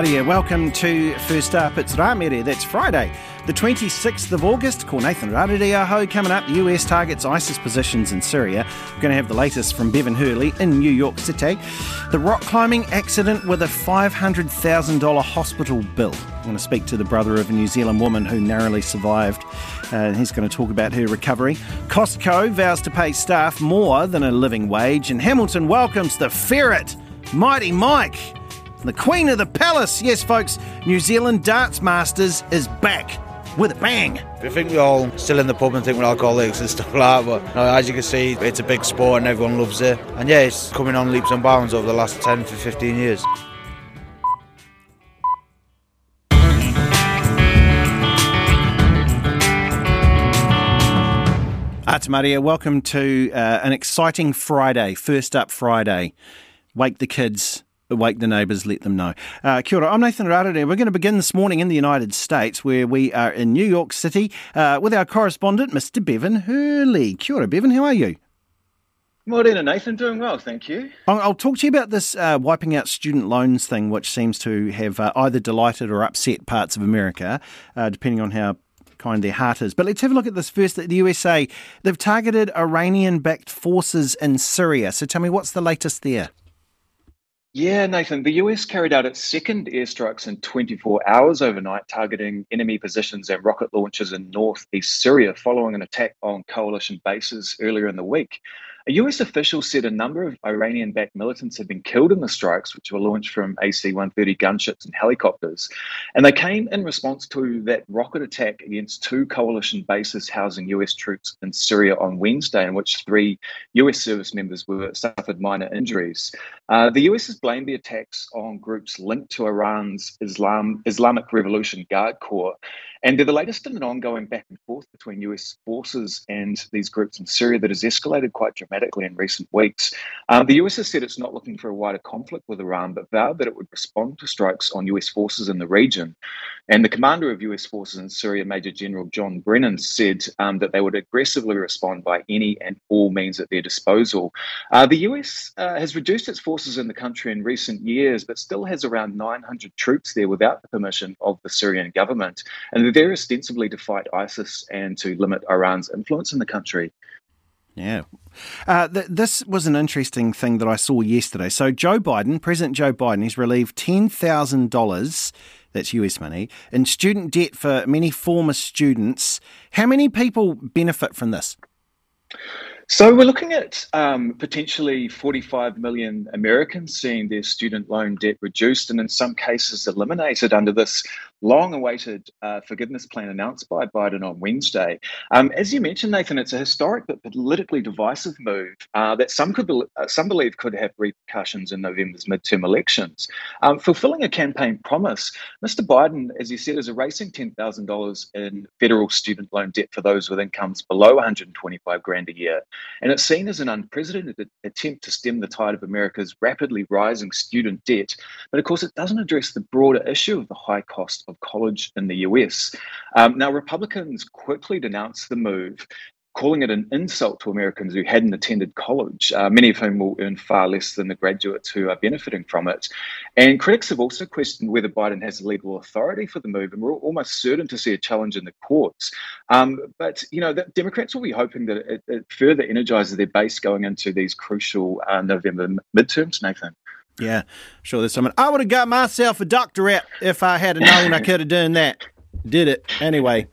Tamaria, welcome to First Up. It's Ramere. That's Friday, the 26th of August. Call Nathan Rarere coming up. The US targets ISIS positions in Syria. We're going to have the latest from Bevan Hurley in New York City. The rock climbing accident with a $500,000 hospital bill. I'm going to speak to the brother of a New Zealand woman who narrowly survived. Uh, he's going to talk about her recovery. Costco vows to pay staff more than a living wage. And Hamilton welcomes the ferret, Mighty Mike. The Queen of the Palace. Yes, folks, New Zealand Darts Masters is back with a bang. I think we're all still in the pub and think we're alcoholics and stuff like that, but as you can see, it's a big sport and everyone loves it. And yeah, it's coming on leaps and bounds over the last 10 to 15 years. Maria, welcome to uh, an exciting Friday, first up Friday. Wake the kids, wake the neighbours, let them know. Uh, kia ora, I'm Nathan Rarere. We're going to begin this morning in the United States, where we are in New York City uh, with our correspondent, Mr. Bevan Hurley. Kia ora, Bevan, how are you? Morning, Nathan. Doing well, thank you. I'll, I'll talk to you about this uh, wiping out student loans thing, which seems to have uh, either delighted or upset parts of America, uh, depending on how kind their heart is. But let's have a look at this first. The USA, they've targeted Iranian backed forces in Syria. So tell me, what's the latest there? Yeah, Nathan, the US carried out its second airstrikes in 24 hours overnight, targeting enemy positions and rocket launchers in northeast Syria following an attack on coalition bases earlier in the week. A US official said a number of Iranian backed militants had been killed in the strikes, which were launched from AC 130 gunships and helicopters. And they came in response to that rocket attack against two coalition bases housing US troops in Syria on Wednesday, in which three US service members were suffered minor injuries. Uh, the US has blamed the attacks on groups linked to Iran's Islam, Islamic Revolution Guard Corps. And they're the latest in an ongoing back and forth between US forces and these groups in Syria that has escalated quite dramatically in recent weeks. Um, the US has said it's not looking for a wider conflict with Iran, but vowed that it would respond to strikes on US forces in the region. And the commander of US forces in Syria, Major General John Brennan, said um, that they would aggressively respond by any and all means at their disposal. Uh, the US uh, has reduced its forces in the country in recent years, but still has around 900 troops there without the permission of the Syrian government. And they're there ostensibly to fight ISIS and to limit Iran's influence in the country. Yeah. Uh, th- this was an interesting thing that I saw yesterday. So, Joe Biden, President Joe Biden, has relieved $10,000, that's US money, in student debt for many former students. How many people benefit from this? So we're looking at um, potentially 45 million Americans seeing their student loan debt reduced and in some cases eliminated under this long-awaited uh, forgiveness plan announced by Biden on Wednesday. Um, as you mentioned, Nathan, it's a historic but politically divisive move uh, that some could be- uh, some believe could have repercussions in November's midterm elections. Um, fulfilling a campaign promise, Mr. Biden, as you said, is erasing $10,000 in federal student loan debt for those with incomes below 125 grand a year. And it's seen as an unprecedented attempt to stem the tide of America's rapidly rising student debt. But of course, it doesn't address the broader issue of the high cost of college in the US. Um, now, Republicans quickly denounced the move calling it an insult to Americans who hadn't attended college, uh, many of whom will earn far less than the graduates who are benefiting from it. And critics have also questioned whether Biden has legal authority for the move, and we're almost certain to see a challenge in the courts. Um, but, you know, Democrats will be hoping that it, it, further energizes their base going into these crucial uh, November midterms, Nathan. Yeah, sure. There's someone. I would have got myself a doctorate if I had known I could have done that. Did it anyway.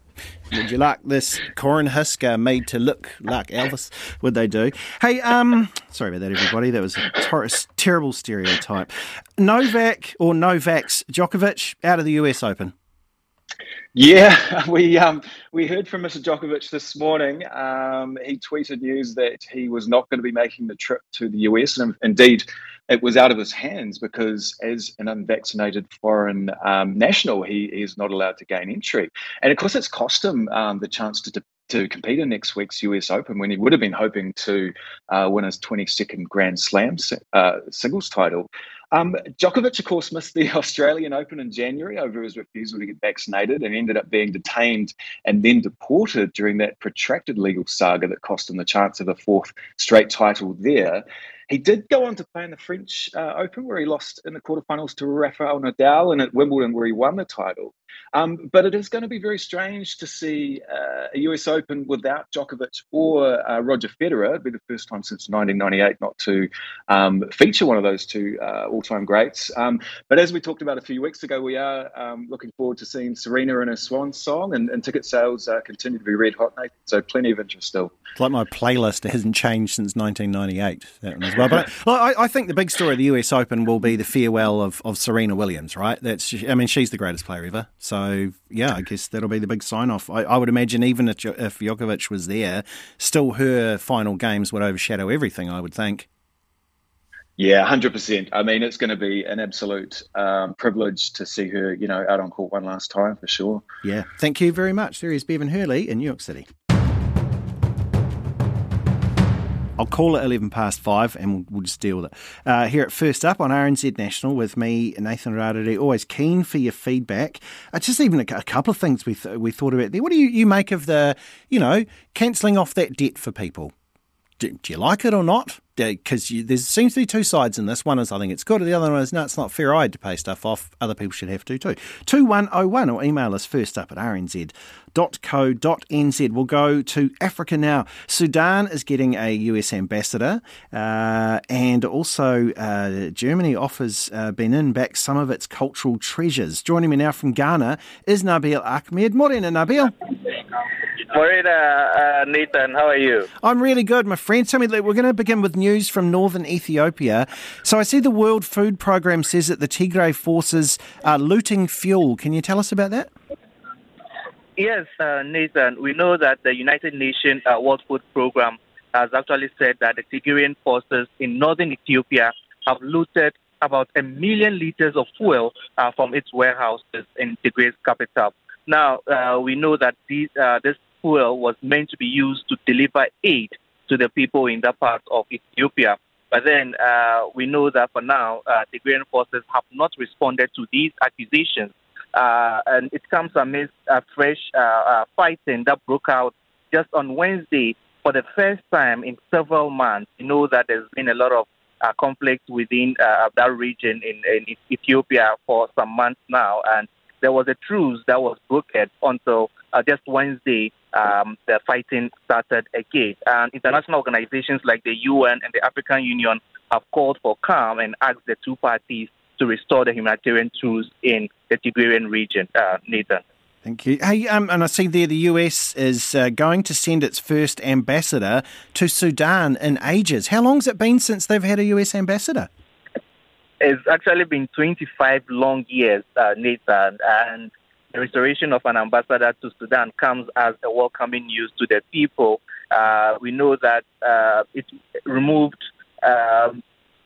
Would you like this corn husker made to look like Elvis? Would they do? Hey, um, sorry about that, everybody. That was a ter- terrible stereotype. Novak or Novak's Djokovic out of the US Open. Yeah, we um, we heard from Mr. Djokovic this morning. Um, he tweeted news that he was not going to be making the trip to the US, and indeed, it was out of his hands because, as an unvaccinated foreign um, national, he, he, is not allowed to gain entry. And of course, it's cost him um, the chance to, to compete in next week's US Open when he would have been hoping to uh, win his 22nd Grand Slam uh, singles title. Um, Djokovic, of course, missed the Australian Open in January over his refusal to get vaccinated and ended up being detained and then deported during that protracted legal saga that cost him the chance of a fourth straight title there. He did go on to play in the French uh, Open, where he lost in the quarterfinals to Rafael Nadal, and at Wimbledon, where he won the title. Um, but it is going to be very strange to see uh, a US Open without Djokovic or uh, Roger Federer. It'd be the first time since 1998 not to um, feature one of those two uh, all time greats. Um, but as we talked about a few weeks ago, we are um, looking forward to seeing Serena in her swan song, and, and ticket sales uh, continue to be red hot, Nathan. So plenty of interest still. It's like my playlist hasn't changed since 1998 that one as well. But I, I, think the big story of the US Open will be the farewell of, of Serena Williams, right? That's I mean she's the greatest player ever. So yeah, I guess that'll be the big sign off. I, I would imagine even if, if Djokovic was there, still her final games would overshadow everything. I would think. Yeah, hundred percent. I mean, it's going to be an absolute um, privilege to see her, you know, out on court one last time for sure. Yeah, thank you very much. There is Bevan Hurley in New York City. I'll call it 11 past five and we'll, we'll just deal with it. Uh, here at First Up on RNZ National with me, Nathan Rarere, always keen for your feedback. Uh, just even a, a, couple of things we, th- we thought about there. What do you, you make of the, you know, cancelling off that debt for people? Do, do you like it or not? Because there seems to be two sides in this. One is I think it's good, the other one is no, it's not fair. I had to pay stuff off. Other people should have to too. 2101 or email us first up at rnz.co.nz. We'll go to Africa now. Sudan is getting a US ambassador, uh, and also uh, Germany offers uh, Benin back some of its cultural treasures. Joining me now from Ghana is Nabil Ahmed. Morena, Nabil. Morena, uh, Nathan, how are you? I'm really good, my friend. Tell me, we're going to begin with news from northern Ethiopia. So I see the World Food Programme says that the Tigray forces are looting fuel. Can you tell us about that? Yes, uh, Nathan. We know that the United Nations uh, World Food Programme has actually said that the Tigrayan forces in northern Ethiopia have looted about a million liters of fuel uh, from its warehouses in Tigray's capital. Now, uh, we know that these, uh, this fuel was meant to be used to deliver aid to the people in that part of Ethiopia. But then uh, we know that for now, uh, the Tigrayan forces have not responded to these accusations. Uh, and it comes amidst a fresh uh, uh, fighting that broke out just on Wednesday for the first time in several months. You know that there's been a lot of uh, conflict within that region in, in Ethiopia for some months now. And there was a truce that was brokered until just Wednesday um, the fighting started again. And international organizations like the UN and the African Union have called for calm and asked the two parties to restore the humanitarian truce in the Tigrayan region. Uh, Nathan. Thank you. Hey, um, and I see there the US is uh, going to send its first ambassador to Sudan in ages. How long has it been since they've had a US ambassador? It's actually been 25 long years, uh, Nathan, and the restoration of an ambassador to Sudan comes as a welcoming news to the people. Uh, we know that uh, it removed um,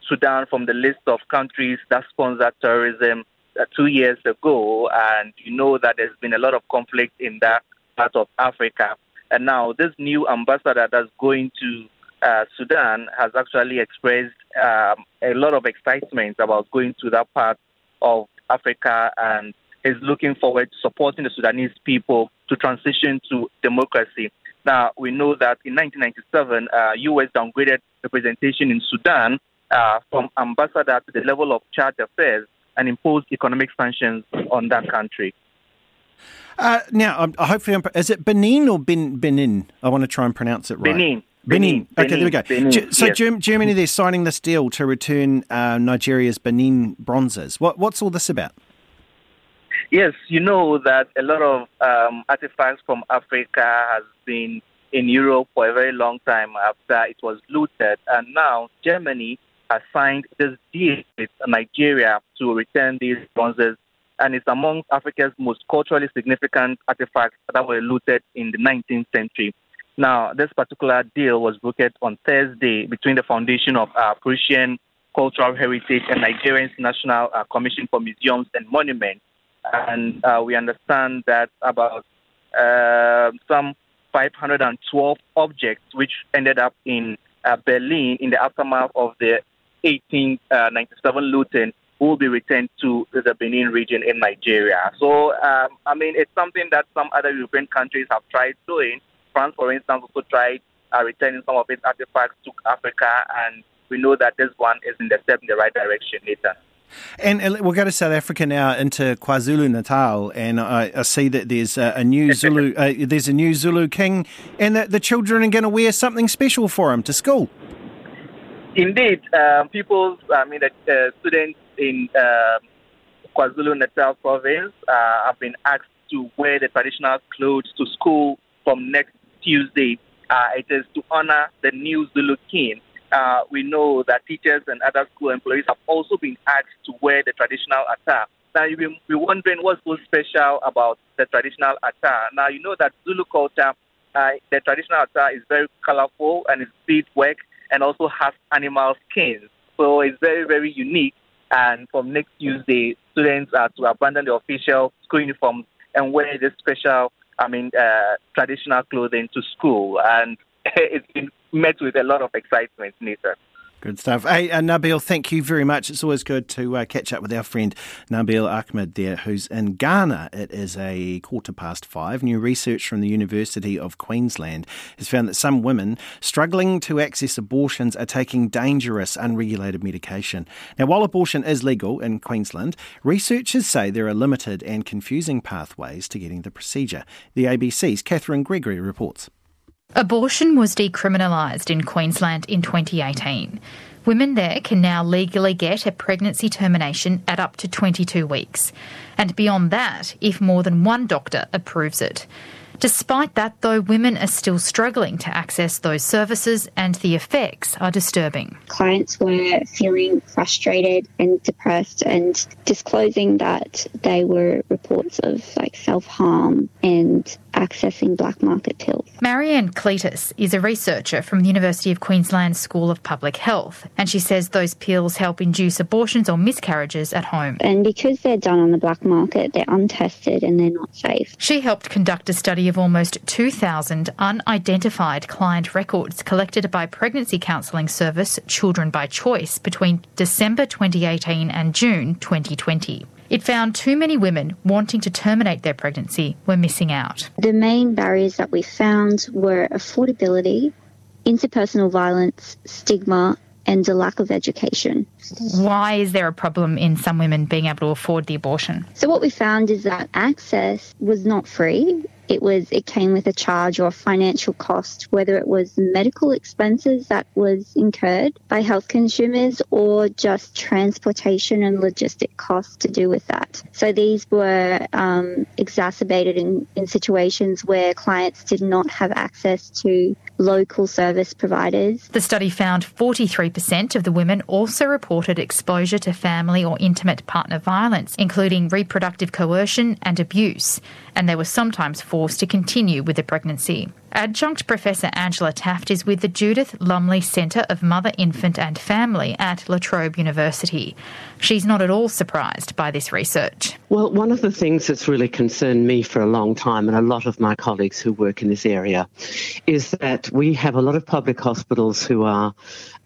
Sudan from the list of countries that sponsor terrorism uh, two years ago, and you know that there's been a lot of conflict in that part of Africa. And now this new ambassador that's going to uh, Sudan has actually expressed um, a lot of excitement about going to that part of Africa and is looking forward to supporting the Sudanese people to transition to democracy. Now, we know that in 1997, uh, U.S. downgraded representation in Sudan uh, from ambassador to the level of chargé d'affaires and imposed economic sanctions on that country. Uh, now, um, hopefully, is it Benin or ben, Benin? I want to try and pronounce it right. Benin. Benin. Benin. Okay, there we go. Benin, so yes. Germany, they're signing this deal to return uh, Nigeria's Benin bronzes. What, what's all this about? Yes, you know that a lot of um, artifacts from Africa has been in Europe for a very long time after it was looted, and now Germany has signed this deal with Nigeria to return these bronzes, and it's among Africa's most culturally significant artifacts that were looted in the 19th century. Now, this particular deal was brokered on Thursday between the Foundation of uh, Prussian Cultural Heritage and Nigeria's National uh, Commission for Museums and Monuments and uh, we understand that about uh, some 512 objects, which ended up in uh, Berlin in the aftermath of the 1897 looting, will be returned to the Benin region in Nigeria. So, um, I mean, it's something that some other European countries have tried doing. France, for instance, also tried uh, returning some of its artifacts to Africa, and we know that this one is in the step in the right direction, Nathan. And we'll go to South Africa now into KwaZulu Natal, and I, I, see that there's a, a new Zulu uh, there's a new Zulu king, and that the children are going to wear something special for him to school. Indeed, um, people, I mean, the uh, students in uh, KwaZulu Natal province uh, have been asked to wear the traditional clothes to school from next Tuesday. Uh, it is to honor the new Zulu king uh, we know that teachers and other school employees have also been asked to wear the traditional attire. Now, you will be wondering what's so special about the traditional attire. Now, you know that Zulu culture, uh, the traditional attire is very colorful and it's beadwork and also has animal skins. So it's very, very unique. And from next Tuesday, students are to abandon the official school uniforms and wear this special, I mean, uh, traditional clothing to school. And it's been met with a lot of excitement, Nathan. Good stuff. Hey, uh, Nabil, thank you very much. It's always good to uh, catch up with our friend Nabil Ahmed there, who's in Ghana. It is a quarter past five. New research from the University of Queensland has found that some women struggling to access abortions are taking dangerous, unregulated medication. Now, while abortion is legal in Queensland, researchers say there are limited and confusing pathways to getting the procedure. The ABC's Catherine Gregory reports. Abortion was decriminalised in Queensland in 2018. Women there can now legally get a pregnancy termination at up to 22 weeks, and beyond that, if more than one doctor approves it. Despite that, though, women are still struggling to access those services and the effects are disturbing. Clients were feeling frustrated and depressed and disclosing that they were reports of like self harm and accessing black market pills. Marianne Cletus is a researcher from the University of Queensland School of Public Health, and she says those pills help induce abortions or miscarriages at home. And because they're done on the black market, they're untested and they're not safe. She helped conduct a study of almost 2,000 unidentified client records collected by pregnancy counselling service Children by Choice between December 2018 and June 2020. It found too many women wanting to terminate their pregnancy were missing out. The main barriers that we found were affordability, interpersonal violence, stigma, and a lack of education. Why is there a problem in some women being able to afford the abortion? So, what we found is that access was not free it was it came with a charge or a financial cost, whether it was medical expenses that was incurred by health consumers or just transportation and logistic costs to do with that. So these were um, exacerbated in, in situations where clients did not have access to local service providers. The study found 43% of the women also reported exposure to family or intimate partner violence, including reproductive coercion and abuse and they were sometimes forced to continue with the pregnancy. Adjunct Professor Angela Taft is with the Judith Lumley Centre of Mother, Infant and Family at La Trobe University. She's not at all surprised by this research. Well, one of the things that's really concerned me for a long time, and a lot of my colleagues who work in this area, is that we have a lot of public hospitals who are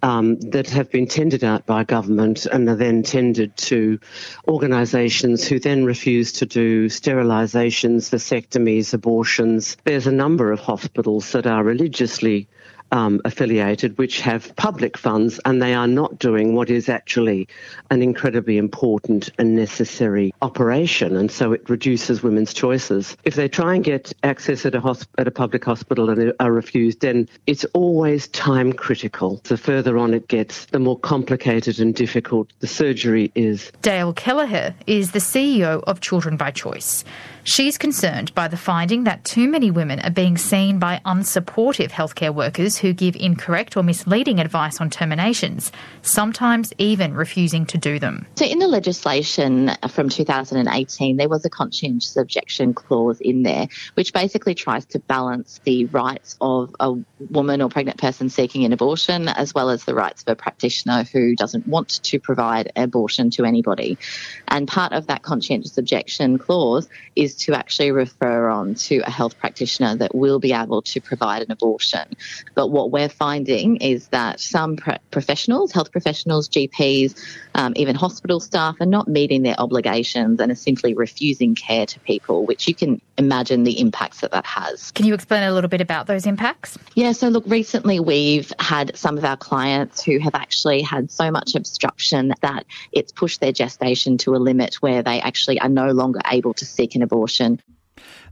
um, that have been tendered out by government and are then tendered to organisations who then refuse to do sterilisations, vasectomies, abortions. There's a number of hospitals that are religiously um, affiliated which have public funds and they are not doing what is actually an incredibly important and necessary operation. And so it reduces women's choices. If they try and get access at a, hosp- at a public hospital and are refused, then it's always time critical. The further on it gets, the more complicated and difficult the surgery is. Dale Kelleher is the CEO of Children by Choice. She's concerned by the finding that too many women are being seen by unsupportive healthcare workers who give incorrect or misleading advice on terminations, sometimes even refusing to do them. So, in the legislation from 2018, there was a conscientious objection clause in there, which basically tries to balance the rights of a woman or pregnant person seeking an abortion as well as the rights of a practitioner who doesn't want to provide abortion to anybody. And part of that conscientious objection clause is to actually refer on to a health practitioner that will be able to provide an abortion. But what we're finding is that some professionals, health professionals, GPs, um, even hospital staff are not meeting their obligations and are simply refusing care to people, which you can imagine the impacts that that has. Can you explain a little bit about those impacts? Yeah, so look, recently we've had some of our clients who have actually had so much obstruction that it's pushed their gestation to a limit where they actually are no longer able to seek an abortion.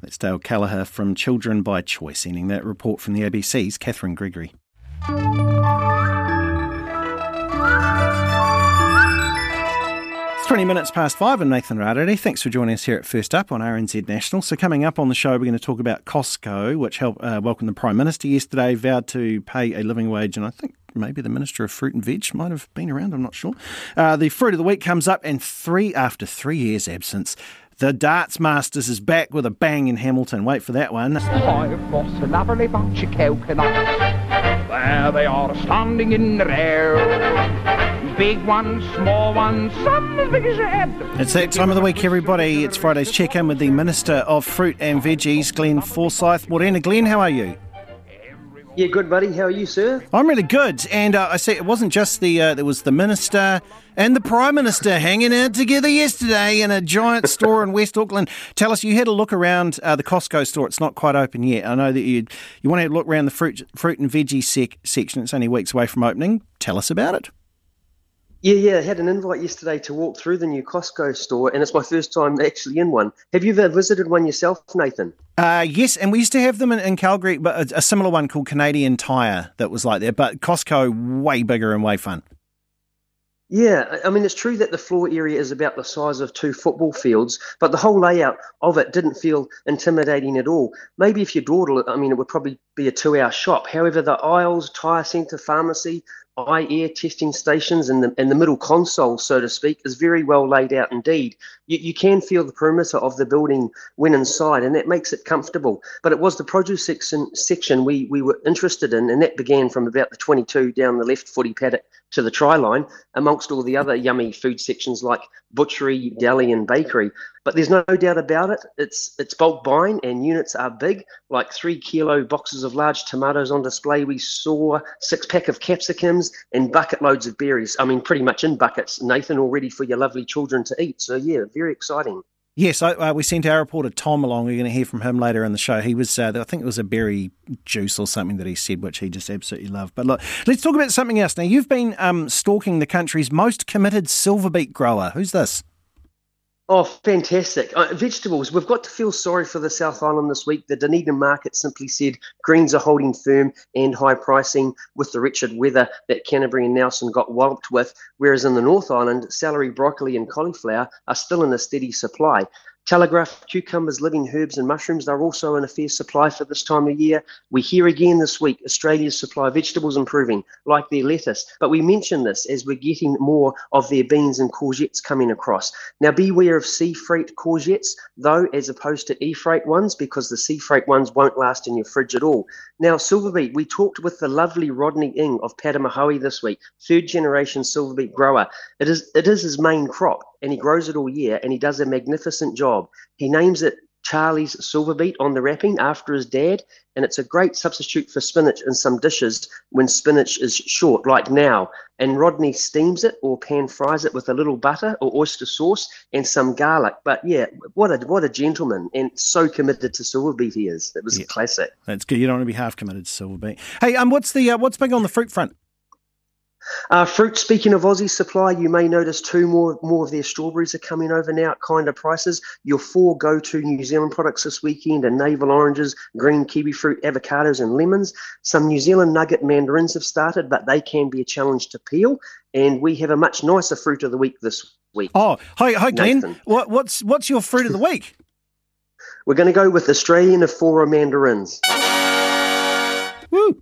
That's Dale Kelleher from Children by Choice, ending that report from the ABC's Catherine Gregory. It's 20 minutes past five, and Nathan Rarere. Thanks for joining us here at First Up on RNZ National. So, coming up on the show, we're going to talk about Costco, which helped uh, welcome the Prime Minister yesterday, vowed to pay a living wage, and I think maybe the Minister of Fruit and Veg might have been around, I'm not sure. Uh, the Fruit of the Week comes up, and three after three years' absence, the Darts Masters is back with a bang in Hamilton. Wait for that one. I've got a lovely bunch of coconuts. There they are standing in the air. Big ones, small ones, some as big as your head. It's that time of the week, everybody. It's Friday's check in with the Minister of Fruit and Veggies, Glenn Forsyth. Morena, Glenn, how are you? Yeah, good, buddy. How are you, sir? I'm really good. And uh, I see it wasn't just the, uh, there was the Minister and the Prime Minister hanging out together yesterday in a giant store in West Auckland. Tell us, you had a look around uh, the Costco store. It's not quite open yet. I know that you you want to look around the fruit, fruit and veggie sec- section. It's only weeks away from opening. Tell us about it. Yeah, yeah. I had an invite yesterday to walk through the new Costco store, and it's my first time actually in one. Have you ever visited one yourself, Nathan? Uh, yes, and we used to have them in, in Calgary, but a, a, similar one called Canadian Tire that was like that. But Costco, way bigger and way fun. Yeah, I mean, it's true that the floor area is about the size of two football fields, but the whole layout of it didn't feel intimidating at all. Maybe if you dawdle, I mean, it would probably be a two hour shop. However, the aisles, tyre centre, pharmacy, eye air testing stations and the, and the middle console, so to speak, is very well laid out indeed. You, you can feel the perimeter of the building when inside, and that makes it comfortable. But it was the produce section, section we, we were interested in, and that began from about the 22 down the left footy paddock to the try line, amongst all the other yummy food sections like butchery, deli, and bakery. But there's no doubt about it. It's it's bulk buying and units are big, like three kilo boxes of large tomatoes on display. We saw six pack of capsicums and bucket loads of berries. I mean, pretty much in buckets, Nathan, all ready for your lovely children to eat. So yeah, very exciting. Yes, uh, we sent our reporter Tom along. We're going to hear from him later in the show. He was, uh, I think it was a berry juice or something that he said, which he just absolutely loved. But look, let's talk about something else. Now, you've been um, stalking the country's most committed silver beet grower. Who's this? Oh, fantastic. Uh, vegetables. We've got to feel sorry for the South Island this week. The Dunedin market simply said greens are holding firm and high pricing with the wretched weather that Canterbury and Nelson got walloped with, whereas in the North Island, celery, broccoli, and cauliflower are still in a steady supply. Telegraph cucumbers, living herbs, and mushrooms, they're also in a fair supply for this time of year. We hear again this week Australia's supply of vegetables improving, like their lettuce. But we mention this as we're getting more of their beans and courgettes coming across. Now, beware of sea freight courgettes, though, as opposed to e freight ones, because the sea freight ones won't last in your fridge at all. Now, silver beet, we talked with the lovely Rodney Ing of Patumahoe this week, third generation silver beet grower. It is, it is his main crop and he grows it all year and he does a magnificent job. He names it Charlie's silver beet on the wrapping after his dad, and it's a great substitute for spinach in some dishes when spinach is short, like now. And Rodney steams it or pan fries it with a little butter or oyster sauce and some garlic. But yeah, what a what a gentleman and so committed to silver beet he is. It was yeah, a classic. That's good. You don't want to be half committed to silver beet. Hey, um, what's the uh, what's big on the fruit front? Uh, fruit, speaking of Aussie supply, you may notice two more more of their strawberries are coming over now at kind of prices. Your four go to New Zealand products this weekend are navel oranges, green kiwi fruit, avocados, and lemons. Some New Zealand nugget mandarins have started, but they can be a challenge to peel. And we have a much nicer fruit of the week this week. Oh, hi, hi, Glenn. What, what's what's your fruit of the week? We're going to go with Australian Afourer mandarins. Woo!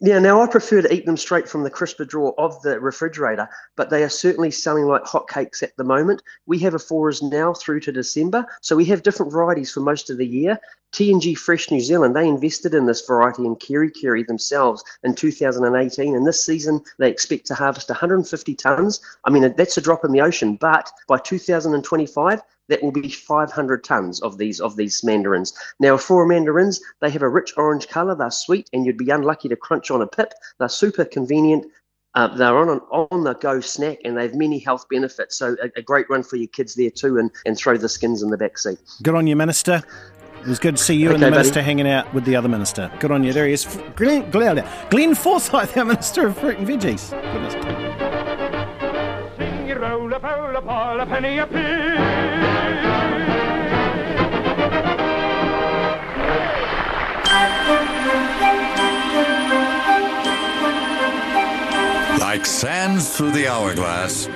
Yeah, now I prefer to eat them straight from the crisper drawer of the refrigerator, but they are certainly selling like hotcakes at the moment. We have a Afourers now through to December, so we have different varieties for most of the year. T&G Fresh New Zealand, they invested in this variety in Kerikeri themselves in 2018, and this season they expect to harvest 150 tonnes. I mean, that's a drop in the ocean, but by 2025, that will be 500 tons of these of these mandarins. Now, for mandarins, they have a rich orange color. They're sweet, and you'd be unlucky to crunch on a pip. They're super convenient. Uh, they're on an on the go snack and they have many health benefits. So a, a, great run for your kids there too, and, and throw the skins in the back seat. Good on you, Minister. It was good to see you okay, and the minister hanging out with the other minister. Good on you. There he is. Glenn, Glenn, Glenn Forsyth, our Minister of Fruit and Veggies. Goodness. Sing your roll up, roll up, a penny a Like sands through the hourglass,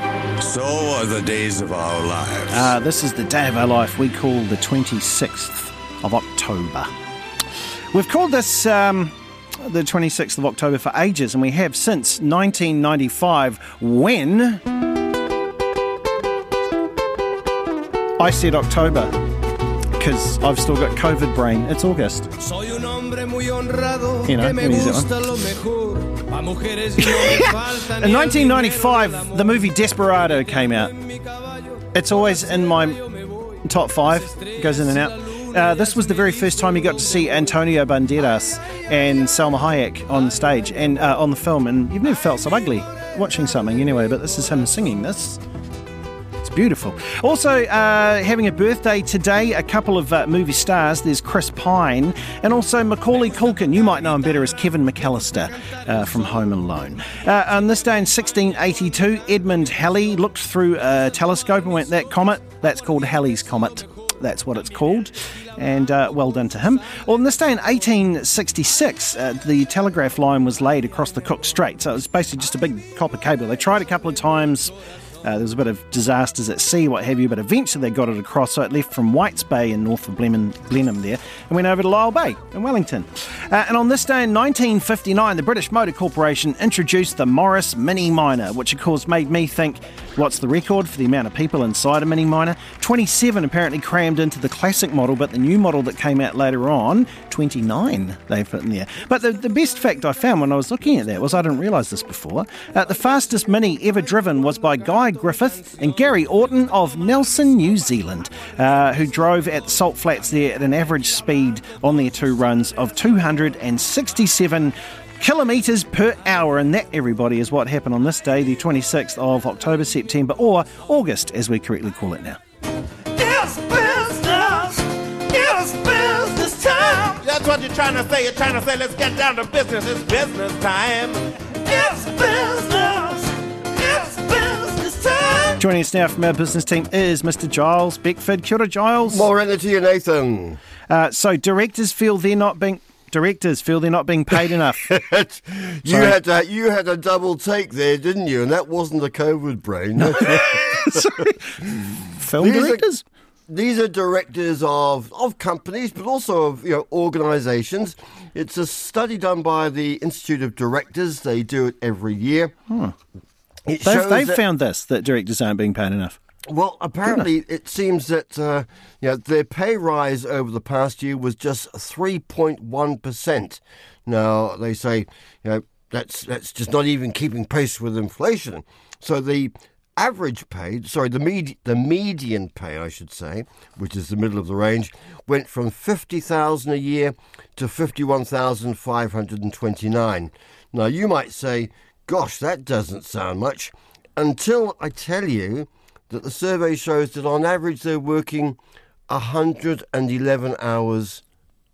so are the days of our lives. Uh, this is the day of our life we call the 26th of October. We've called this um, the 26th of October for ages, and we have since 1995 when I said October because I've still got COVID brain. It's August. You know, In 1995, the movie Desperado came out. It's always in my top five, it goes in and out. Uh, this was the very first time you got to see Antonio Banderas and Salma Hayek on stage and uh, on the film, and you've never felt so ugly watching something anyway. But this is him singing this beautiful. Also, uh, having a birthday today, a couple of uh, movie stars. There's Chris Pine and also Macaulay Culkin. You might know him better as Kevin McAllister uh, from Home Alone. Uh, on this day in 1682, Edmund Halley looked through a telescope and went, That comet, that's called Halley's Comet. That's what it's called. And uh, well done to him. Well, on this day in 1866, uh, the telegraph line was laid across the Cook Strait. So it was basically just a big copper cable. They tried a couple of times. Uh, there was a bit of disasters at sea, what have you, but eventually they got it across. So it left from Whites Bay in north of Blenheim, Blenheim there and went over to Lyall Bay in Wellington. Uh, and on this day in 1959, the British Motor Corporation introduced the Morris Mini Minor, which of course made me think What's the record for the amount of people inside a Mini Minor? 27 apparently crammed into the classic model, but the new model that came out later on, 29 they've put in there. But the, the best fact I found when I was looking at that was I didn't realise this before. Uh, the fastest Mini ever driven was by Guy Griffith and Gary Orton of Nelson, New Zealand, uh, who drove at Salt Flats there at an average speed on their two runs of 267 kilometres per hour. And that, everybody, is what happened on this day, the 26th of October, September, or August, as we correctly call it now. Trying to say. You're trying to say, let's get down to business. It's business time. It's business! It's business time! Joining us now from our business team is Mr. Giles Beckford. Kia ora, Giles. More energy to you, Nathan. Uh, so, directors feel they're not being directors feel they're not being paid enough. you had to, you had a double take there, didn't you? And that wasn't a COVID brain. Film these directors. Are, these are directors of, of companies, but also of you know organisations. It's a study done by the Institute of Directors. They do it every year. Huh. It they've, they've that, found this that directors aren't being paid enough. Well, apparently, it seems that uh, you know, their pay rise over the past year was just 3.1%. Now, they say you know, that's, that's just not even keeping pace with inflation. So the average pay, sorry, the, med- the median pay, I should say, which is the middle of the range, went from 50,000 a year to 51,529. Now, you might say, gosh, that doesn't sound much, until I tell you that the survey shows that on average they're working 111 hours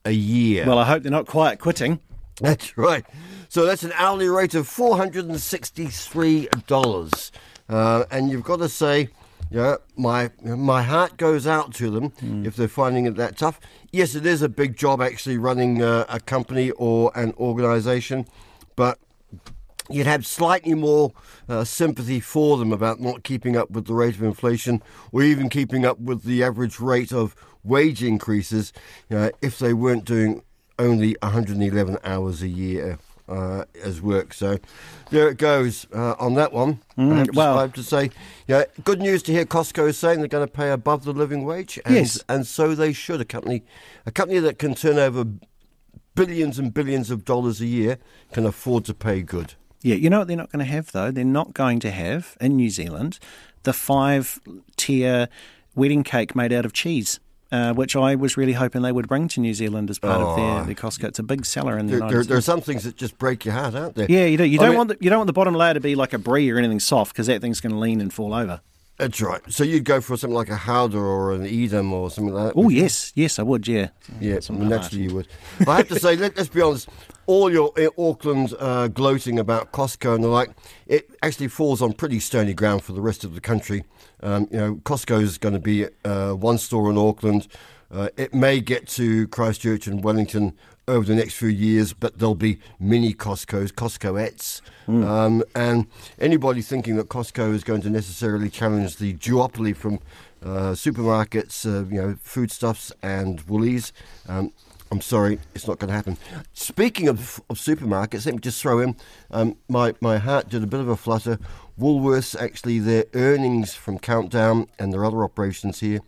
a year. Well, I hope they're not quite quitting. That's right. So that's an hourly rate of $463. Uh, and you've got to say, yeah, my my heart goes out to them mm. if they're finding it that tough. Yes, it is a big job actually running uh, a company or an organisation, but you'd have slightly more uh, sympathy for them about not keeping up with the rate of inflation or even keeping up with the average rate of wage increases uh, if they weren't doing only 111 hours a year. Uh, as work, so there it goes uh, on that one. Mm, I, have to, well, I have to say, yeah, good news to hear Costco saying they're going to pay above the living wage, and, yes, and so they should. A company, a company that can turn over billions and billions of dollars a year can afford to pay good. Yeah, you know what they're not going to have though? They're not going to have in New Zealand the five tier wedding cake made out of cheese. Uh, which I was really hoping they would bring to New Zealand as part of their, Oh. their Costco. It's a big seller in the There, United there, States. there are some things that just break your heart, aren't there? Yeah, you do, you don't mean- want the, you don't want the bottom layer to be like a brie or anything soft because that thing's going to lean and fall over. That's right. So you'd go for something like a Gouda or an Edam or something like that. Oh would you? yes, yes, I would. Yeah, Yeah, Something like naturally you would. I have to say, let, let's be honest. All your uh, Auckland uh, gloating about Costco and the like, it actually falls on pretty stony ground for the rest of the country. Um, you know, Costco is going to be uh, one store in Auckland. Uh, it may get to Christchurch and Wellington over the next few years, but there'll be mini Costco's, Costcoettes. Um, and anybody thinking that Costco is going to necessarily challenge the duopoly from uh, supermarkets, uh, you know, foodstuffs and Woolies, um, I'm sorry, it's not going to happen. Speaking of, of supermarkets, let me just throw in um, my, my heart did a bit of a flutter. Woolworths, actually, their earnings from Countdown and their other operations here,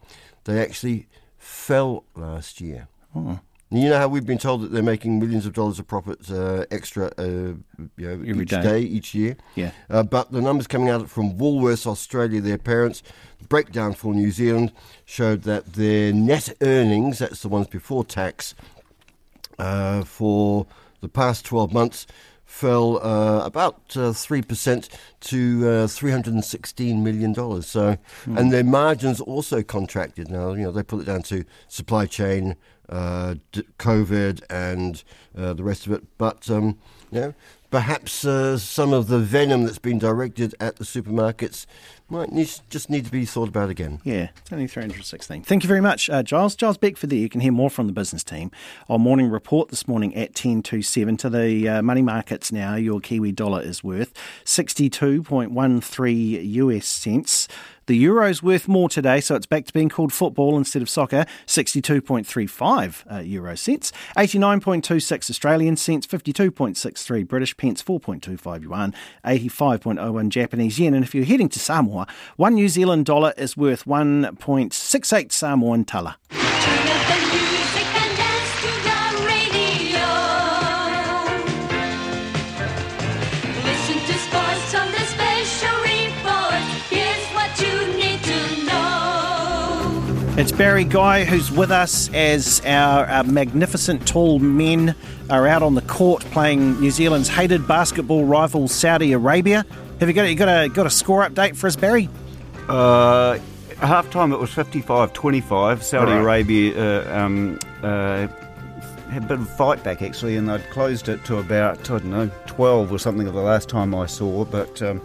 they actually fell last year. Oh. You know how we've been told that they're making millions of dollars of profits uh, extra uh, you know, Every each day. day, each year. Yeah. Uh, but the numbers coming out from Woolworths Australia, their parents, breakdown for New Zealand showed that their net earnings, that's the ones before tax, uh, for the past 12 months fell uh, about uh, 3% to uh, $316 million. So, Hmm. And their margins also contracted. Now, you know, they put it down to supply chain, uh, d- COVID, and uh, the rest of it. But, um, you know, perhaps uh, some of the venom that's been directed at the supermarkets might need, just need to be thought about again. Yeah, it's only 316. Thank you very much, uh, Giles. Giles Beckford there. You can hear more from the business team on Morning Report this morning at 10 to 7. To the uh, money markets now, your Kiwi dollar is worth 62.13 US cents. The euro's worth more today, so it's back to being called football instead of soccer. 62.35 uh, euro cents, 89.26 Australian cents, 52.63 British pence, 4.25 yuan, 85.01 Japanese yen. And if you're heading to Samoa, one New Zealand dollar is worth 1.68 Samoan tala. It's Barry Guy who's with us as our, our magnificent tall men are out on the court playing New Zealand's hated basketball rival Saudi Arabia. Have you got you got a got a score update for us, Barry? Uh, half time it was 55 25. Saudi right. Arabia uh, um, uh, had a bit of a fight back actually, and they'd closed it to about, I don't know, 12 or something of the last time I saw. But um,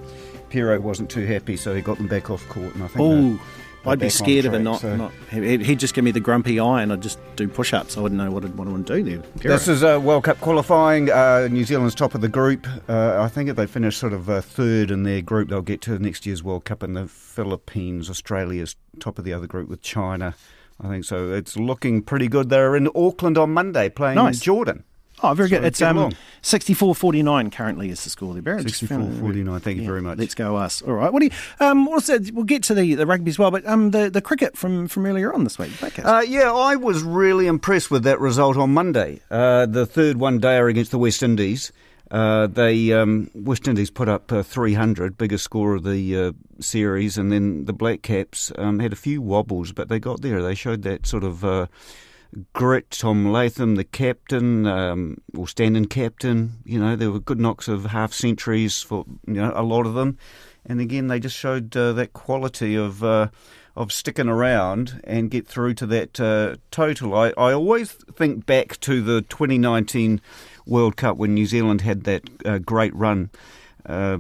Pero wasn't too happy, so he got them back off court, and I think. I'd be scared of track, not. so- not he'd he'd just give me the grumpy eye and I'd just do push ups. I wouldn't know what I'd, want to do there. This is a World Cup qualifying. Uh, New Zealand's top of the group. Uh, I think if they finish sort of uh, third in their group, they'll get to next year's World Cup. And the Philippines, Australia's top of the other group with China. I think so. It's looking pretty good. They're in Auckland on Monday playing Nice. Jordan. Oh, very good. It's um, along. 64-49 currently is the score there, Barry. Just 64-49. Thank you very much. Let's go us. All right. What do you? Um, also, we'll get to the, the rugby as well, but um, the, the cricket from, from earlier on this week. Uh, yeah, I was really impressed with that result on Monday. Uh, the third one dayer against the West Indies. Uh, they um, West Indies put up uh, 300, biggest score of the uh, series, and then the Black Caps um, had a few wobbles, but they got there. They showed that sort of uh, grit. Tom Latham, the captain, um, or standing captain, you know, there were good knocks of half centuries for you know a lot of them, and again they just showed uh, that quality of. Uh, of sticking around and get through to that uh, total. I, I always think back to the 2019 World Cup when New Zealand had that uh, great run. Uh,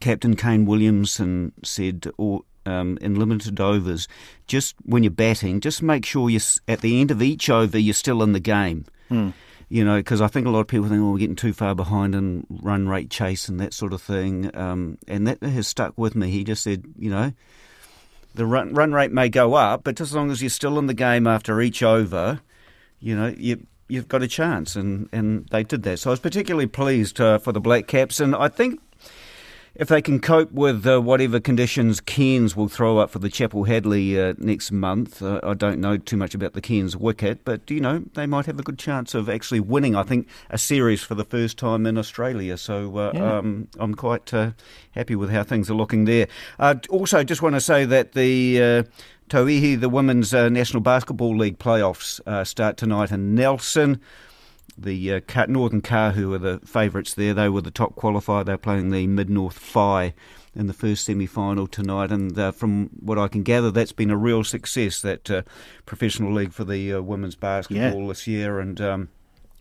Captain Kane Williamson said, or um, in limited overs, just when you're batting, just make sure you at the end of each over you're still in the game. Hmm. You know, because I think a lot of people think, oh, we're getting too far behind in run rate chase and that sort of thing. Um, and that has stuck with me. He just said, you know, the run, run rate may go up, but as long as you're still in the game after each over, you know, you, you've got a chance. And, and they did that. So I was particularly pleased uh, for the Black Caps. And I think if they can cope with uh, whatever conditions Cairns will throw up for the Chappell-Hadlee uh, next month, uh, I don't know too much about the Cairns wicket, but you know they might have a good chance of actually winning. I think a series for the first time in Australia, so uh, Yeah. um, I'm quite uh, happy with how things are looking there. Uh, also, just want to say that the uh, Tauihi, the Women's uh, National Basketball League playoffs uh, start tonight in Nelson. The uh, Northern Kahu are the favourites there. They were the top qualifier. They're playing the Mid North Phi in the first semi final tonight. And uh, from what I can gather, that's been a real success, that uh, professional league for the uh, women's basketball this year. And um,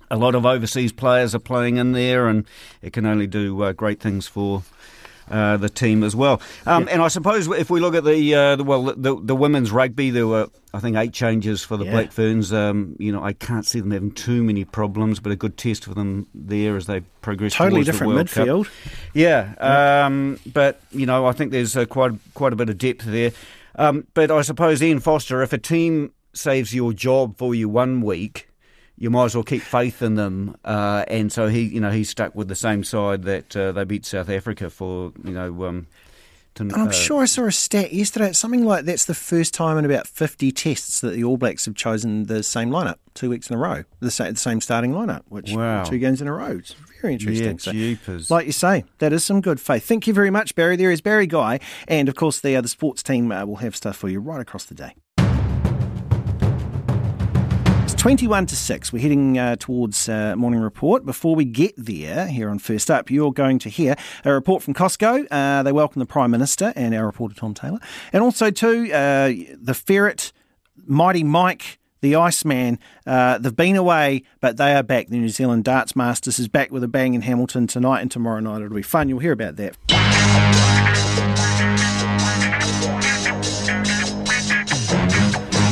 a lot of overseas players are playing in there, and it can only do uh, great things for. Uh, the team as well, um, and I suppose if we look at the, uh, the well, the, the women's rugby, there were I think eight changes for the Yeah. Black Ferns. Um, you know, I can't see them having too many problems, but a good test for them there as they progress. Totally different World Cup. midfield. Yeah, um, but you know, I think there's uh, quite quite a bit of depth there. Um, but I suppose Ian Foster, if a team saves your job for you one week, you might as well keep faith in them. Uh, and so he, you know, he's stuck with the same side that uh, they beat South Africa for. You know, um, to, And I'm uh, sure I saw a stat yesterday. It's something like that's the first time in about 50 tests that the All Blacks have chosen the same lineup two weeks in a row, the same, the same starting lineup, which Wow. two games in a row. It's very interesting. Yeah, So, like you say, that is some good faith. Thank you very much, Barry. There is Barry Guy, and of course the other sports team uh, will have stuff for you right across the day. It's 21 to 6. We're heading uh, towards uh, morning report. Before we get there, here on First Up, you're going to hear a report from Costco. Uh, they welcome the Prime Minister and our reporter, Tom Taylor. And also, too, uh, the Ferret, Mighty Mike, the Iceman. Uh, they've been away, but they are back. The New Zealand Darts Masters is back with a bang in Hamilton tonight and tomorrow night. It'll be fun. You'll hear about that.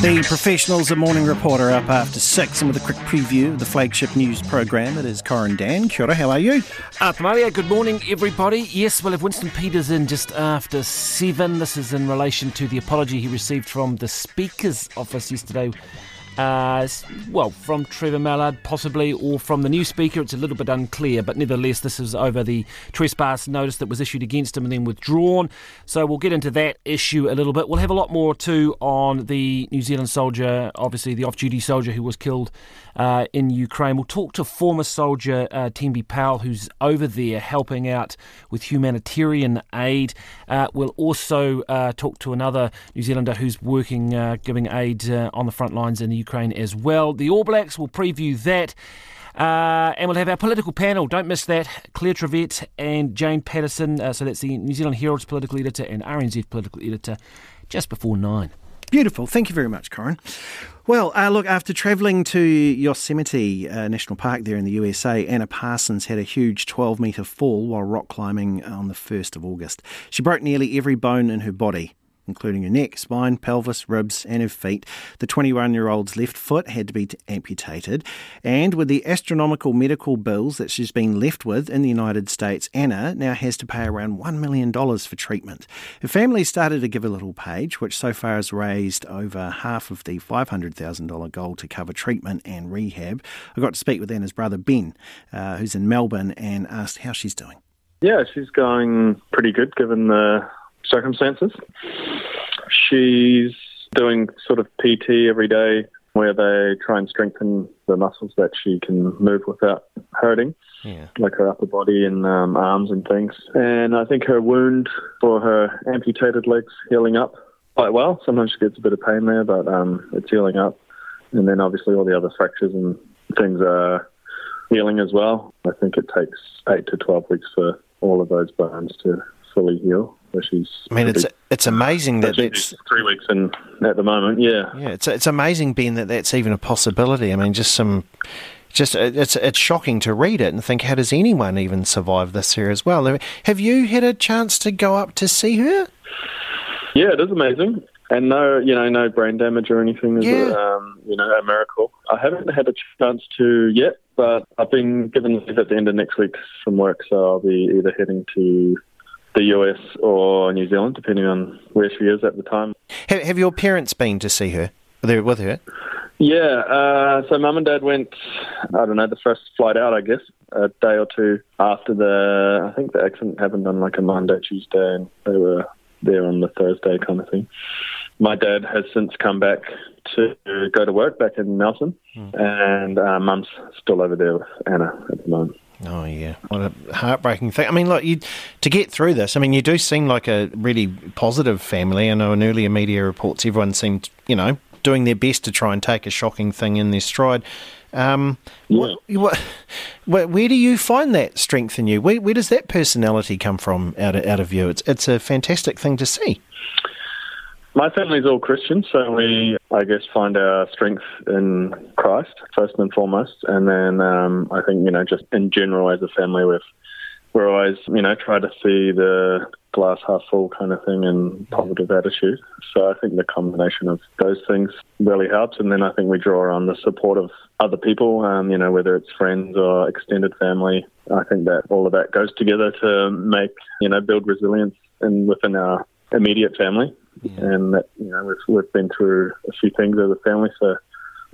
The professionals, a morning reporter up after six, and with a quick preview of the flagship news program. It is Corin Dann. Kia ora, how are you? Uh, Ata mārie, good morning, everybody. Yes, we'll have Winston Peters in just after seven. This is in relation to the apology he received from the Speaker's office yesterday. Uh, well, from Trevor Mallard, possibly, or from the new Speaker. It's a little bit unclear, but nevertheless, this is over the trespass notice that was issued against him and then withdrawn. So we'll get into that issue a little bit. We'll have a lot more too on the New Zealand soldier, obviously the off duty soldier who was killed uh, in Ukraine. We'll talk to former soldier uh, Powell, who's over there helping out with humanitarian aid. Uh, we'll also uh, talk to another New Zealander who's working, uh, giving aid uh, on the front lines in the Ukraine as well. The All Blacks will preview that. Uh, and we'll have our political panel. Don't miss that. Claire Trevett and Jane Patterson. Uh, so that's the New Zealand Herald's political editor and RNZ political editor just before nine. Beautiful. Thank you very much, Corin. Well, uh, look, after travelling to Yosemite uh, National Park there in the USA, Anna Parsons had a huge 12 metre fall while rock climbing on the 1st of August. She broke nearly every bone in her body. Including her neck, spine, pelvis, ribs, and her feet. The 21 year old's left foot had to be amputated. And with the astronomical medical bills that she's been left with in the United States, Anna now has to pay around $1 million for treatment. Her family started to give a little page, which so far has raised over half of the $500,000 goal to cover treatment and rehab. I got to speak with Anna's brother, Ben, uh, who's in Melbourne, and asked how she's doing. Yeah, she's going pretty good given the circumstances. She's doing sort of PT every day where they try and strengthen the muscles that she can move without hurting, Yeah. like her upper body and um, arms and things. And I think her wound for her amputated legs healing up quite well. Sometimes she gets a bit of pain there, but um, it's healing up. And then obviously all the other fractures and things are healing as well. I think it takes eight to 12 weeks for all of those bones to fully heal. So she's I mean, it's it's amazing that it's three weeks in at the moment. Yeah, yeah, it's it's amazing, Ben, that that's even a possibility. I mean, just some, just it's it's shocking to read it and think, how does anyone even survive this here as well? Have you had a chance to go up to see her? yeah, it is amazing. And no, you know, no brain damage or anything is, Yeah. um, you know, a miracle. I haven't had a chance to yet, but I've been given leave at the end of next week from work, so I'll be either heading to the US or New Zealand, depending on where she is at the time. Have, have your parents been to see her? They're with her. Yeah, uh, so mum and dad went, I don't know, the first flight out, I guess, a day or two after the, I think the accident happened on like a Monday, Tuesday, and they were there on the Thursday kind of thing. My dad has since come back to go to work back in Nelson, and uh, mum's still over there with Anna at the moment. Oh yeah, what a heartbreaking thing. I mean, look, you to get through this. I mean, you do seem like a really positive family. I know in earlier media reports, everyone seemed, you know, doing their best to try and take a shocking thing in their stride. Um, what, what, where, where do you find that strength in you? Where, where does that personality come from out of, out of you? It's it's a fantastic thing to see. My family's all Christian, so we, I guess, find our strength in Christ first and foremost, and then um, I think you know, just in general as a family, we've we're always you know try to see the glass half full kind of thing and positive attitude. So I think the combination of those things really helps, and then I think we draw on the support of other people, um, you know, whether it's friends or extended family. I think that all of that goes together to make you know build resilience in within our immediate family and that you know we've we've been through a few things as a family, so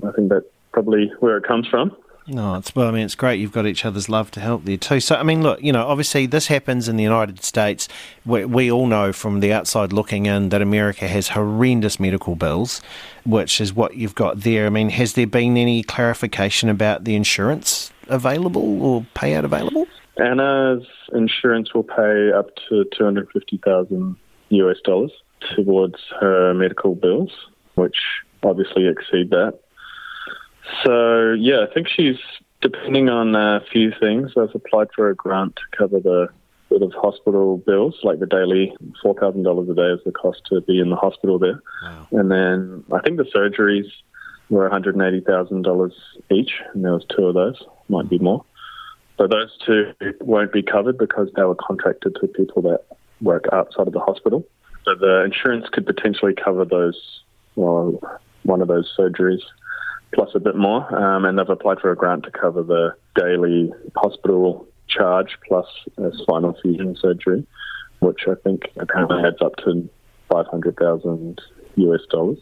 I think that's probably where it comes from. No, it's well. I mean, it's great you've got each other's love to help there too. So, I mean, look, you know, obviously this happens in the United States. We, we all know from the outside looking in that America has horrendous medical bills, which is what you've got there. I mean, has there been any clarification about the insurance available or payout available? Anna's insurance will pay up to two hundred fifty thousand US dollars towards her medical bills, which obviously exceed that. So yeah, I think she's depending on a few things. I've applied for a grant to cover the sort of hospital bills, like the daily four thousand dollars a day is the cost to be in the hospital there, and then I think the surgeries were one hundred and eighty thousand dollars each, and there was two of those, might be more. So those two won't be covered because they were contracted to people that work outside of the hospital. So the insurance could potentially cover those, well, one of those surgeries plus a bit more. Um, and they've applied for a grant to cover the daily hospital charge plus a spinal fusion surgery, which I think apparently adds up to 500,000 US dollars.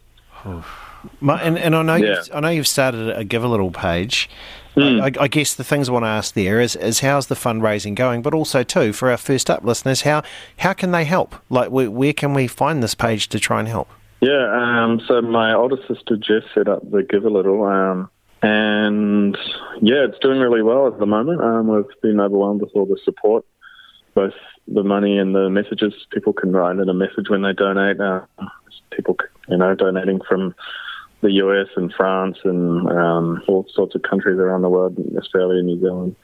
Ma- And, and I know Yeah. you've, I know you've started a Give a Little page. I, I guess the things I want to ask there is, is how's the fundraising going, but also too for our first up listeners, how how can they help? Like where, where can we find this page to try and help? Yeah, um, so my older sister Jess set up the Give a Little, um, and yeah, it's doing really well at the moment. Um, we've been overwhelmed with all the support, both the money and the messages. People can write in a message when they donate. Uh, people, you know, donating from the US and France and um, all sorts of countries around the world, Australia, New Zealand.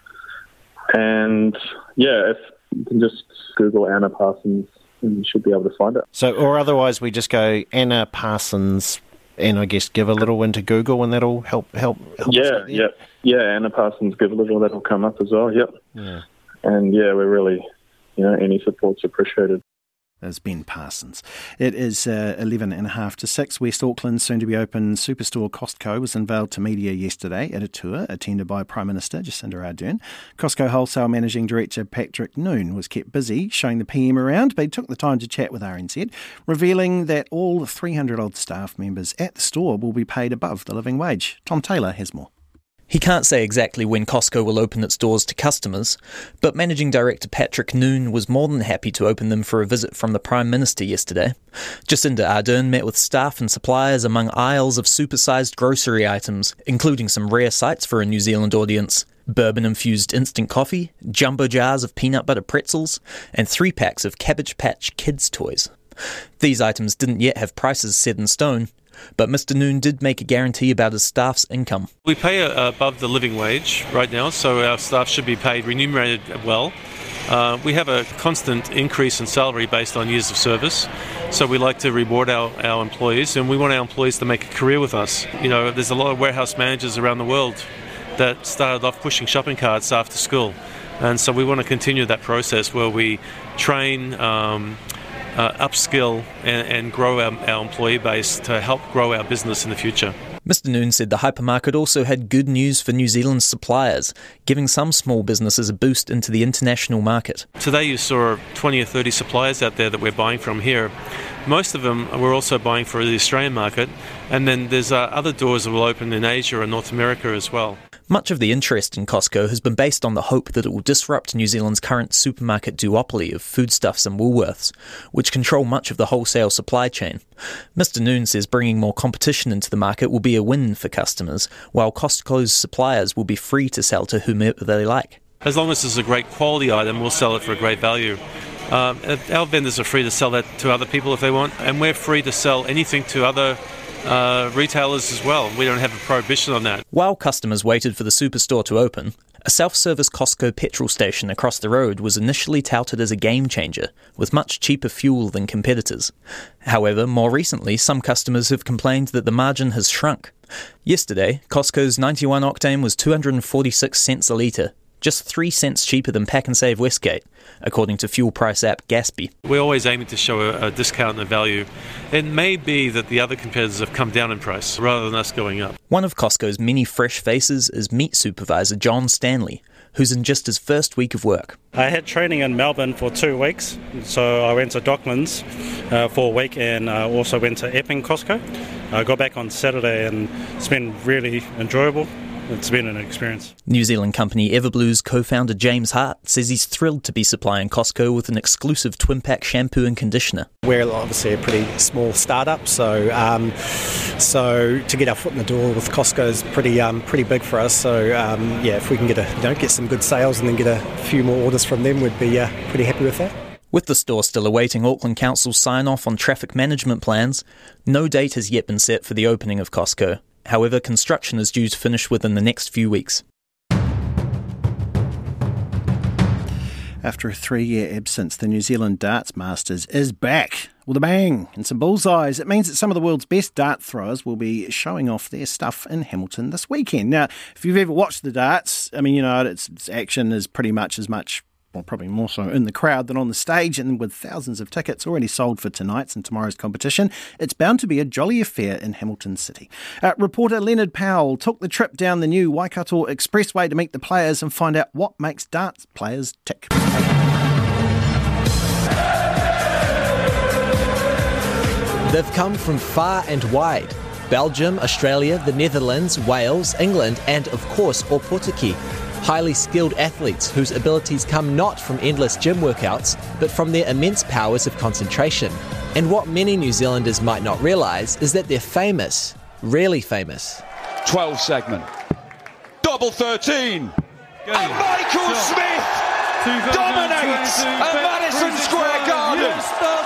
And yeah, if you can just Google Anna Parsons, and you should be able to find it. So or otherwise we just go Anna Parsons and I guess give a little into Google and that'll help help. help Yeah, yeah, yeah. Anna Parsons, give a little. That'll come up as well. Yep. Yeah. And yeah, we're really, you know, any support's appreciated. There's Ben Parsons. It is uh, 11 and a half to 6. West Auckland, soon to be open superstore Costco was unveiled to media yesterday at a tour attended by Prime Minister Jacinda Ardern. Costco Wholesale Managing Director Patrick Noone was kept busy showing the PM around, but he took the time to chat with RNZ, revealing that all 300 odd staff members at the store will be paid above the living wage. Tom Taylor has more. He can't say exactly when Costco will open its doors to customers, but Managing Director Patrick Noone was more than happy to open them for a visit from the Prime Minister yesterday. Jacinda Ardern met with staff and suppliers among aisles of supersized grocery items, including some rare sights for a New Zealand audience. Bourbon infused instant coffee, jumbo jars of peanut butter pretzels, and three packs of Cabbage Patch Kids toys. These items didn't yet have prices set in stone, but Mr. Noone did make a guarantee about his staff's income. We pay above the living wage right now, so our staff should be paid remunerated well. Uh, we have a constant increase in salary based on years of service, so we like to reward our, our employees, and we want our employees to make a career with us. You know, there's a lot of warehouse managers around the world that started off pushing shopping carts after school, and so we want to continue that process where we train. Um, uh, upskill and, and grow our, our employee base to help grow our business in the future. Mr. Noone said the hypermarket also had good news for New Zealand's suppliers, giving some small businesses a boost into the international market. Today you saw 20 or 30 suppliers out there that we're buying from here. Most of them we're also buying for the Australian market, and then there's uh, other doors that will open in Asia and North America as well. Much of the interest in Costco has been based on the hope that it will disrupt New Zealand's current supermarket duopoly of foodstuffs and Woolworths, which control much of the wholesale supply chain. Mr. Noone says bringing more competition into the market will be a win for customers, while Costco's suppliers will be free to sell to whomever they like. As long as it's a great quality item, we'll sell it for a great value. Um, our vendors are free to sell that to other people if they want, and we're free to sell anything to other uh, retailers as well. We don't have a prohibition on that. While customers waited for the superstore to open, a self service Costco petrol station across the road was initially touted as a game changer, with much cheaper fuel than competitors. However, more recently, some customers have complained that the margin has shrunk. Yesterday, Costco's 91 octane was 246 cents a litre, just 3 cents cheaper than Pak'nSave Westgate, according to fuel price app Gaspy. We're always aiming to show a, a discount and a value. It may be that the other competitors have come down in price rather than us going up. One of Costco's many fresh faces is meat supervisor John Stanley, who's in just his first week of work. I had training in Melbourne for two weeks, so I went to Docklands uh, for a week and uh, also went to Epping Costco. I got back on Saturday and it's been really enjoyable. It's been an experience. New Zealand company Everblue's co founder James Hart says he's thrilled to be supplying Costco with an exclusive twin pack shampoo and conditioner. We're obviously a pretty small startup, so um, so to get our foot in the door with Costco is pretty um, pretty big for us. So um, yeah, if we can get a you know get some good sales and then get a few more orders from them, we'd be uh, pretty happy with that. With the store still awaiting Auckland Council's sign off on traffic management plans, no date has yet been set for the opening of Costco. However, construction is due to finish within the next few weeks. After a three year absence, the New Zealand Darts Masters is back with a bang and some bullseyes. It means that some of the world's best dart throwers will be showing off their stuff in Hamilton this weekend. Now, if you've ever watched the darts, I mean, you know, its, its action is pretty much as much well, probably more so in the crowd than on the stage, and with thousands of tickets already sold for tonight's and tomorrow's competition, it's bound to be a jolly affair in Hamilton City. Uh, reporter Leonard Powell took the trip down the new Waikato Expressway to meet the players and find out what makes darts players tick. They've come from far and wide Belgium, Australia, the Netherlands, Wales, England, and of course, Opotiki. Highly skilled athletes whose abilities come not from endless gym workouts, but from their immense powers of concentration. And what many New Zealanders might not realise is that they're famous, really famous. 12 segment. Double 13. And Michael Smith dominates at Madison Square Garden.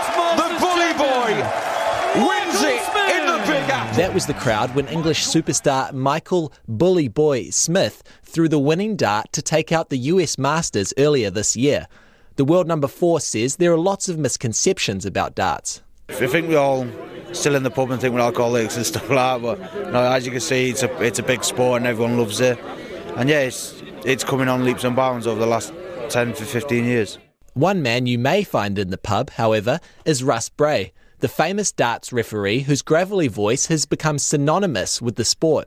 That was the crowd when English superstar Michael Bully Boy Smith threw the winning dart to take out the US Masters earlier this year. The world number four says there are lots of misconceptions about darts. I think we're all still in the pub and think we're alcoholics and stuff like that, but know, as you can see, it's a it's a big sport and everyone loves it. And yeah, it's it's coming on leaps and bounds over the last 10 to 15 years. One man you may find in the pub, however, is Russ Bray, the famous darts referee whose gravelly voice has become synonymous with the sport.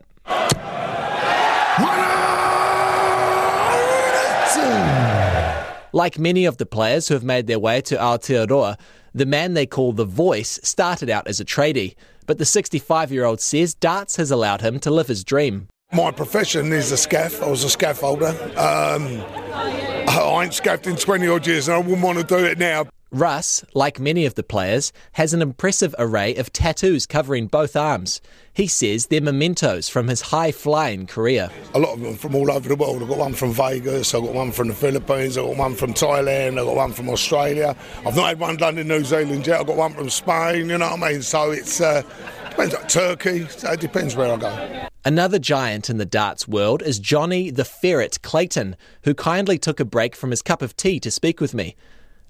Like many of the players who have made their way to Aotearoa, the man they call the Voice started out as a tradie, but the 65 year old says darts has allowed him to live his dream. My profession is a scaff. I was a scaffolder. Um, I ain't scaffed in 20 odd years and I wouldn't want to do it now. Russ, like many of the players, has an impressive array of tattoos covering both arms. He says they're mementos from his high flying career. A lot of them from all over the world. I've got one from Vegas, I've got one from the Philippines, I've got one from Thailand, I've got one from Australia. I've not had one done in New Zealand yet. I've got one from Spain, you know what I mean? So it's uh, depends on Turkey, so it depends where I go. Another giant in the darts world is Jonny the Ferret Clayton, who kindly took a break from his cup of tea to speak with me.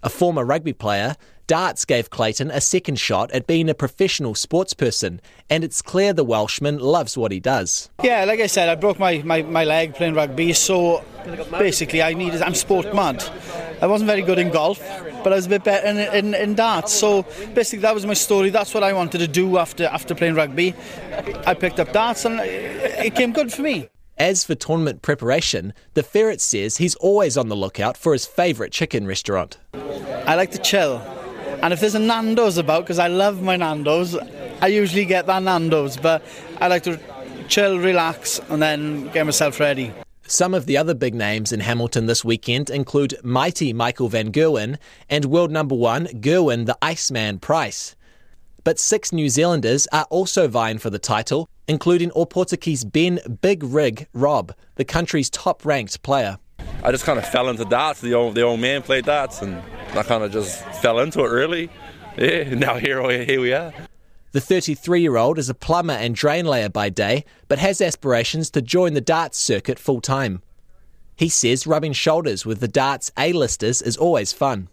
A former rugby player, darts gave Clayton a second shot at being a professional sportsperson, and it's clear the Welshman loves what he does. Yeah, like I said, I broke my, my, my leg playing rugby, so basically I needed, I'm sport mad. I wasn't very good in golf, but I was a bit better in, in, in darts. So basically that was my story. That's what I wanted to do after, after playing rugby. I picked up darts and it came good for me. As for tournament preparation, the Ferret says he's always on the lookout for his favourite chicken restaurant. I like to chill. And if there's a Nando's about, because I love my Nando's, I usually get that Nando's. But I like to chill, relax, and then get myself ready. Some of the other big names in Hamilton this weekend include mighty Michael Van Gerwen and world number one Gerwyn the Iceman Price. But six New Zealanders are also vying for the title, including Opotiki's Ben Big Rig Robb, the country's top ranked player. I just kind of fell into darts. The old the old man played darts, and I kind of just fell into it. Really, yeah. Now here we here we are. The 33 year old is a plumber and drain layer by day, but has aspirations to join the darts circuit full time. He says rubbing shoulders with the darts A-listers is always fun.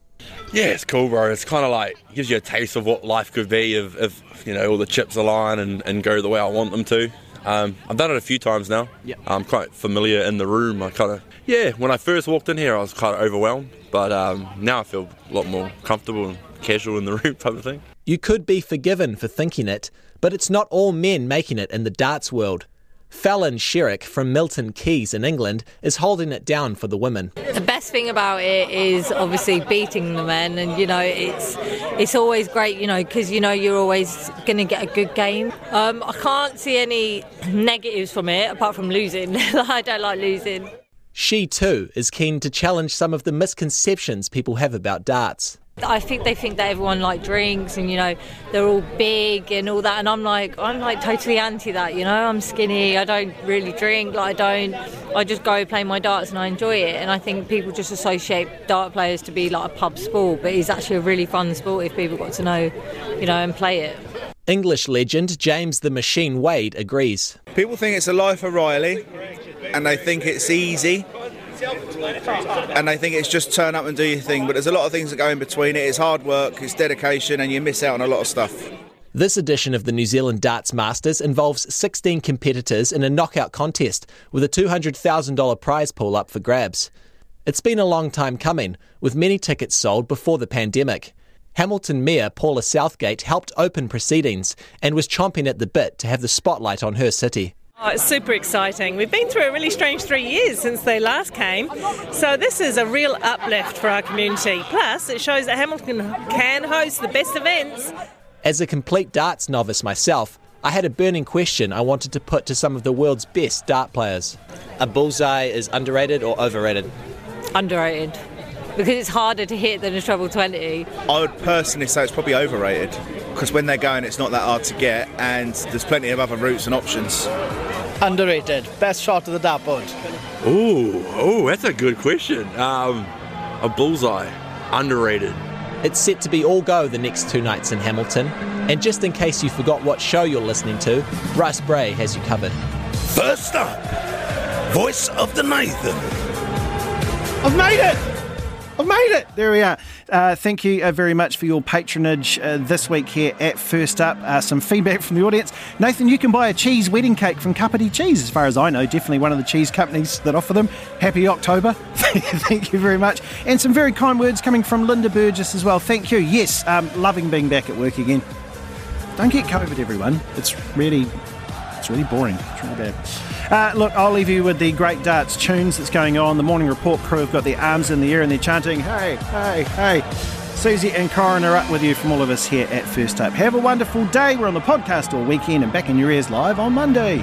Yeah, it's cool, bro. It's kind of like gives you a taste of what life could be if, if you know all the chips align and, and go the way I want them to. Um, I've done it a few times now. Yep. I'm quite familiar in the room. I kind of yeah. When I first walked in here, I was kind of overwhelmed, but um, now I feel a lot more comfortable and casual in the room, type of thing. You could be forgiven for thinking it, but it's not all men making it in the darts world. Fallon Sherrock from Milton Keynes in England is holding it down for the women. The best thing about it is obviously beating the men, and you know it's it's always great, you know, because you know you're always going to get a good game. Um, I can't see any negatives from it apart from losing. I don't like losing. She too is keen to challenge some of the misconceptions people have about darts. I think they think that everyone like drinks and you know they're all big and all that, and I'm like I'm like totally anti that. You know, I'm skinny. I don't really drink. Like I don't. I just go play my darts and I enjoy it. And I think people just associate dart players to be like a pub sport, but it's actually a really fun sport if people got to know, you know, and play it. English legend James the Machine Wade agrees. People think it's a life of Riley, and they think it's easy, and they think it's just turn up and do your thing. But there's a lot of things that go in between it. It's hard work, it's dedication, and you miss out on a lot of stuff. This edition of the New Zealand Darts Masters involves 16 competitors in a knockout contest with a $200,000 prize pool up for grabs. It's been a long time coming, with many tickets sold before the pandemic. Hamilton Mayor Paula Southgate helped open proceedings and was chomping at the bit to have the spotlight on her city. Oh, it's super exciting. We've been through a really strange three years since they last came, so this is a real uplift for our community. Plus, it shows that Hamilton can host the best events. As a complete darts novice myself, I had a burning question I wanted to put to some of the world's best dart players. A bullseye is underrated or overrated? Underrated because it's harder to hit than a treble twenty. I would personally say it's probably overrated because when they're going, it's not that hard to get, and there's plenty of other routes and options. Underrated. Best shot of the dartboard. Ooh, oh, that's a good question. Um, a bullseye, underrated. It's set to be all go the next two nights in Hamilton, and just in case you forgot what show you're listening to, Bryce Bray has you covered. First up, voice of the Nathan. I've made it! I've made it! There we are. Uh, thank you uh, very much for your patronage uh, this week here at First Up. Uh, some feedback from the audience. Nathan, you can buy a cheese wedding cake from Kapiti Cheese, as far as I know. Definitely one of the cheese companies that offer them. Happy October. thank you very much. And some very kind words coming from Linda Burgess as well. Thank you. Yes, um, loving being back at work again. Don't get COVID, everyone. It's really, it's really boring. It's really bad. Uh, look, I'll leave you with the great darts tunes that's going on. The morning report crew have got their arms in the air and they're chanting, hey, hey, hey. Susie and Corin are up with you from all of us here at First Up. Have a wonderful day. We're on the podcast all weekend and back in your ears live on Monday.